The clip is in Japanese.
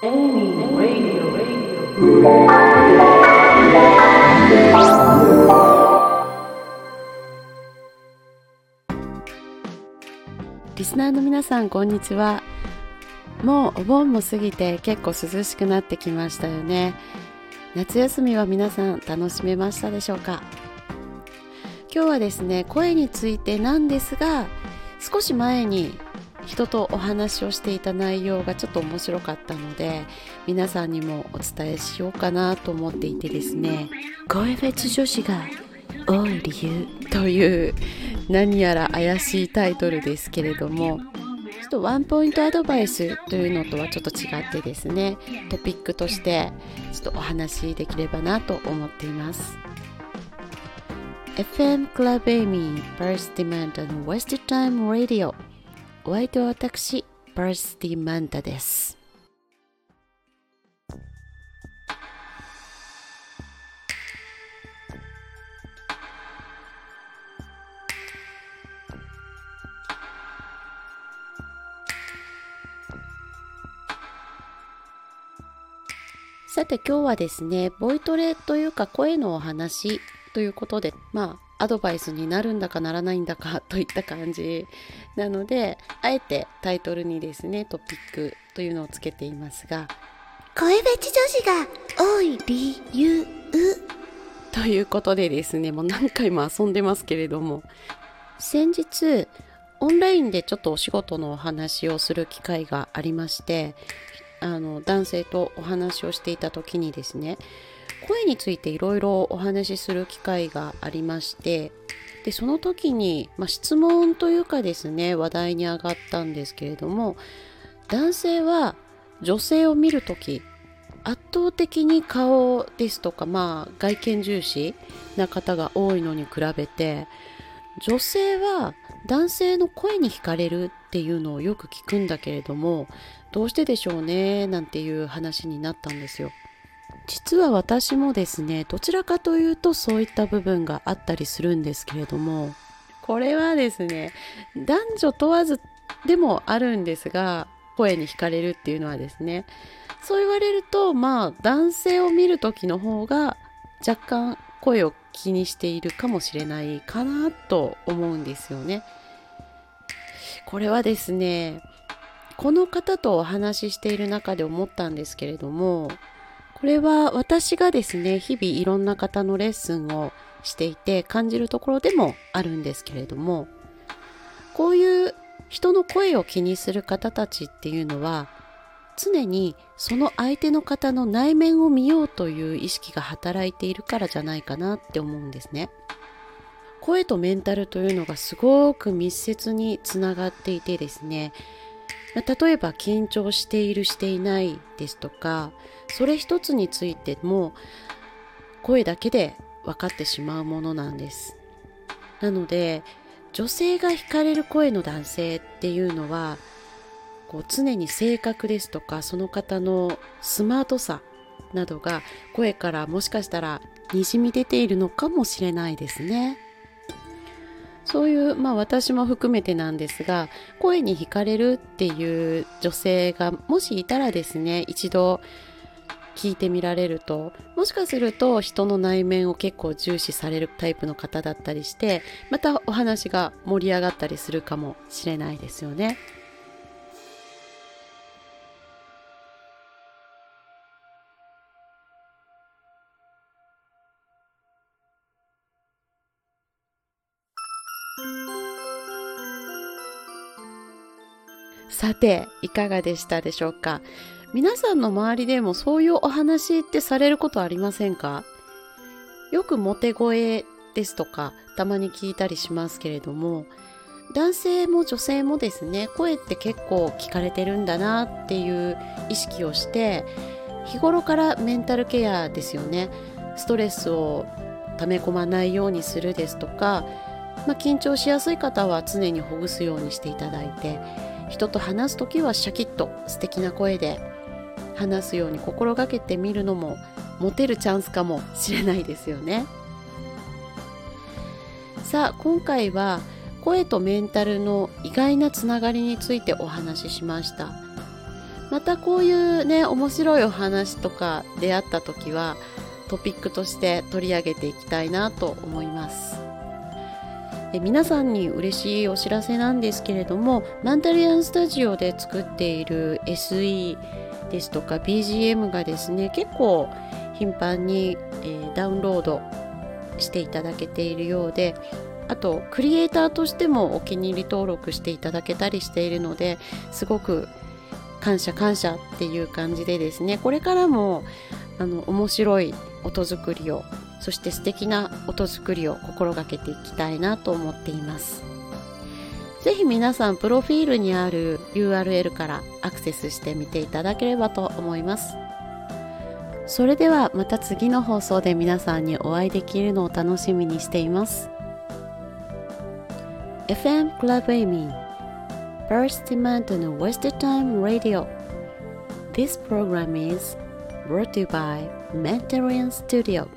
Amy Radio. リスナーの皆さんこんにちはもうお盆も過ぎて結構涼しくなってきましたよね夏休みは皆さん楽しめましたでしょうか？今日はですね声についてなんですが少し前に人とお話をしていた内容がちょっと面白かったので皆さんにもお伝えしようかなと思っていてですね声フェチ女子が多い理由という何やら怪しいタイトルですけれどもちょっとワンポイントアドバイスというのとはちょっと違ってですねトピックとしてちょっとお話しできればなと思っています。FM Club Amy Burst Demand and Wasted Time Radio お相手は私 Burst Demand です。さて今日はですねボイトレというか声のお話ということでまあアドバイスになるんだかならないんだかといった感じ。なのであえてタイトルにですねトピックというのをつけていますが声フェチ女子が多い理由。ということでですねもう何回も遊んでますけれども。先日オンラインでちょっとお仕事のお話をする機会がありましてあの男性とお話をしていた時にですね声についていろいろお話しする機会がありましてでその時に、まあ、質問というかですね話題に上がったんですけれども男性は女性を見る時圧倒的に顔ですとか、まあ、外見重視な方が多いのに比べて女性は男性の声に惹かれるっていうのをよく聞くんだけれどもどうしてでしょうねなんていう話になったんですよ。実は私もですねどちらかというとそういった部分があったりするんですけれどもこれはですね男女問わずでもあるんですが声に惹かれるっていうのはですねそう言われるとまあ男性を見る時の方が若干声を気にしているかもしれないかなと思うんですよね。これはですねこの方とお話ししている中で思ったんですけれどもこれは私がですね日々いろんな方のレッスンをしていて感じるところでもあるんですけれどもこういう人の声を気にする方たちっていうのは常にその相手の方の内面を見ようという意識が働いているからじゃないかなって思うんですね。声とメンタルというのがすごく密接につながっていてですね例えば緊張しているしていないですとかそれ一つについても声だけで分かってしまうものなんですなので女性が惹かれる声の男性っていうのはこう常に性格ですとかその方のスマートさなどが声からもしかしたらにじみ出ているのかもしれないですね。そういう、まあ私も含めてなんですが、声に惹かれるっていう女性がもしいたらですね、一度聞いてみられると、もしかすると人の内面を結構重視されるタイプの方だったりして、またお話が盛り上がったりするかもしれないですよね。さていかがでしたでしょうか？皆さんの周りでもそういうお話ってされることありませんか？よくモテ声ですとかたまに聞いたりしますけれども男性も女性もですね声って結構聞かれてるんだなっていう意識をして日頃からメンタルケアですよね。ストレスを溜め込まないようにするですとか、まあ、緊張しやすい方は常にほぐすようにしていただいて人と話す時はシャキッと素敵な声で話すように心がけてみるのもモテるチャンスかもしれないですよね。さあ今回は声とメンタルの意外なつながりについてお話ししました。またこういうね面白いお話とか出会った時はトピックとして取り上げていきたいなと思います。え皆さんに嬉しいお知らせなんですけれどもマンタリアンスタジオで作っている SE ですとか BGM がですね結構頻繁に、えー、ダウンロードしていただけているようであとクリエイターとしてもお気に入り登録していただけたりしているのですごく感謝感謝っていう感じでですねこれからもあの面白い音作りをそして素敵な音作りを心がけていきたいなと思っています。ぜひ皆さんプロフィールにある URL からアクセスしてみていただければと思います。それではまた次の放送で皆さんにお会いできるのを楽しみにしています。FM Club Amy First Mountain West Time Radio. This program is brought to you by Mentarian Studio.